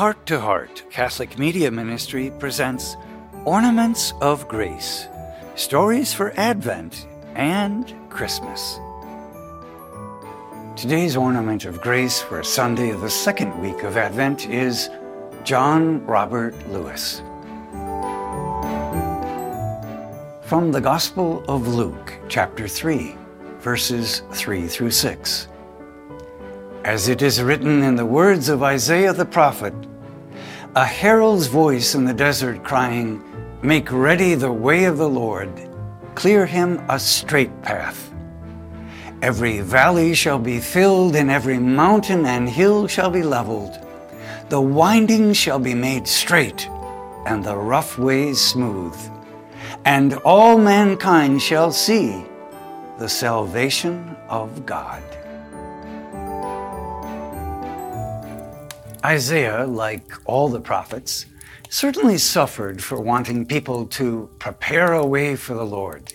Heart to Heart Catholic Media Ministry presents Ornaments of Grace Stories for Advent and Christmas. Today's ornament of grace for Sunday of the second week of Advent is John Robert Lewis. From the Gospel of Luke, chapter 3, verses 3 through 6. As it is written in the words of Isaiah the prophet, a herald's voice in the desert crying, Make ready the way of the Lord, clear him a straight path. Every valley shall be filled, and every mountain and hill shall be leveled. The windings shall be made straight, and the rough ways smooth. And all mankind shall see the salvation of God. Isaiah, like all the prophets, certainly suffered for wanting people to prepare a way for the Lord.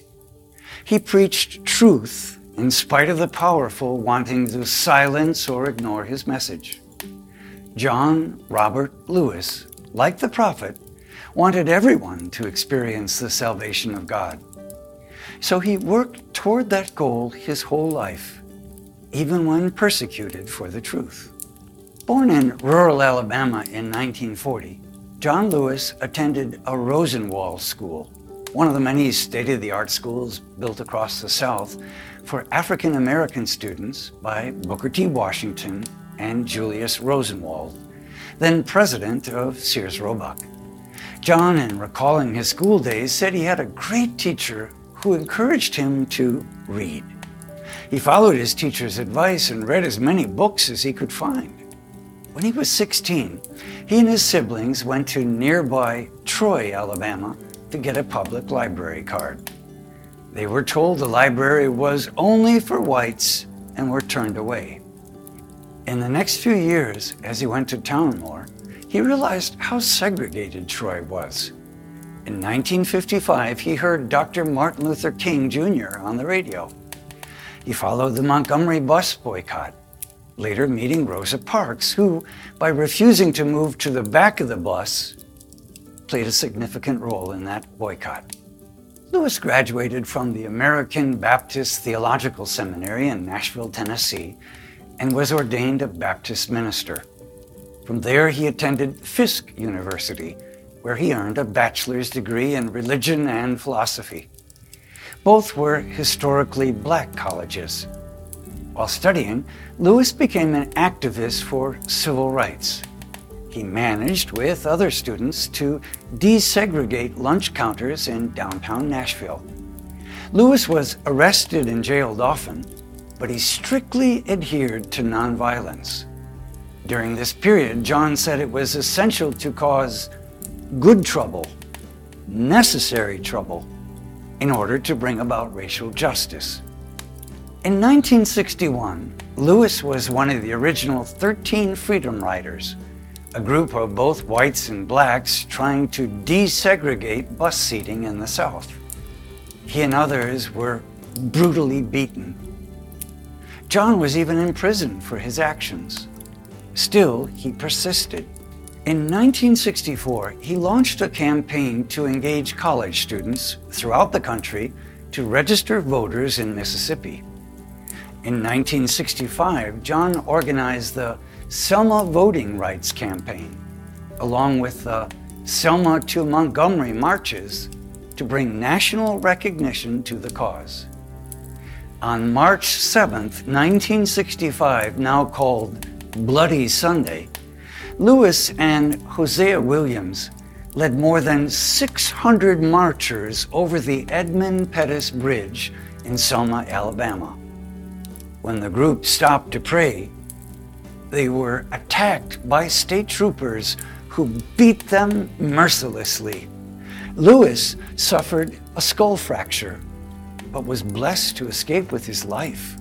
He preached truth in spite of the powerful wanting to silence or ignore his message. John Robert Lewis, like the prophet, wanted everyone to experience the salvation of God. So he worked toward that goal his whole life, even when persecuted for the truth. Born in rural Alabama in 1940, John Lewis attended a Rosenwald School, one of the many state of the art schools built across the South for African American students by Booker T. Washington and Julius Rosenwald, then president of Sears Roebuck. John, in recalling his school days, said he had a great teacher who encouraged him to read. He followed his teacher's advice and read as many books as he could find. When he was 16, he and his siblings went to nearby Troy, Alabama, to get a public library card. They were told the library was only for whites and were turned away. In the next few years, as he went to town more, he realized how segregated Troy was. In 1955, he heard Dr. Martin Luther King Jr. on the radio. He followed the Montgomery bus boycott later meeting Rosa Parks, who, by refusing to move to the back of the bus, played a significant role in that boycott. Lewis graduated from the American Baptist Theological Seminary in Nashville, Tennessee, and was ordained a Baptist minister. From there, he attended Fisk University, where he earned a bachelor's degree in religion and philosophy. Both were historically black colleges. While studying, Lewis became an activist for civil rights. He managed, with other students, to desegregate lunch counters in downtown Nashville. Lewis was arrested and jailed often, but he strictly adhered to nonviolence. During this period, John said it was essential to cause good trouble, necessary trouble, in order to bring about racial justice. In 1961, Lewis was one of the original 13 Freedom Riders, a group of both whites and blacks trying to desegregate bus seating in the South. He and others were brutally beaten. John was even in prison for his actions. Still, he persisted. In 1964, he launched a campaign to engage college students throughout the country to register voters in Mississippi. In 1965, John organized the Selma Voting Rights Campaign, along with the Selma to Montgomery marches to bring national recognition to the cause. On March 7, 1965, now called Bloody Sunday, Lewis and Hosea Williams led more than 600 marchers over the Edmund Pettus Bridge in Selma, Alabama. When the group stopped to pray, they were attacked by state troopers who beat them mercilessly. Lewis suffered a skull fracture, but was blessed to escape with his life.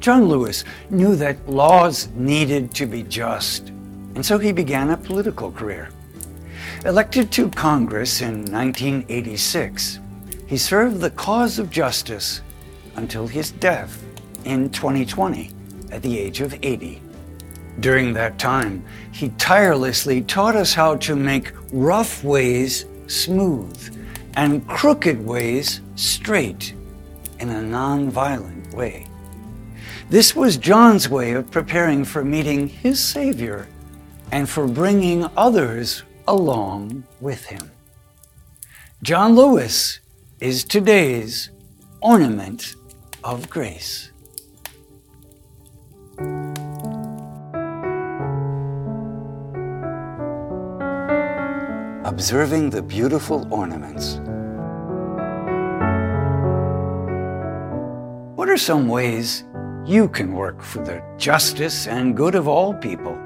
John Lewis knew that laws needed to be just, and so he began a political career. Elected to Congress in 1986, he served the cause of justice until his death in 2020 at the age of 80. During that time, he tirelessly taught us how to make rough ways smooth and crooked ways straight in a non-violent way. This was John's way of preparing for meeting his Savior and for bringing others along with him. John Lewis is today's ornament of grace. Observing the beautiful ornaments. What are some ways you can work for the justice and good of all people?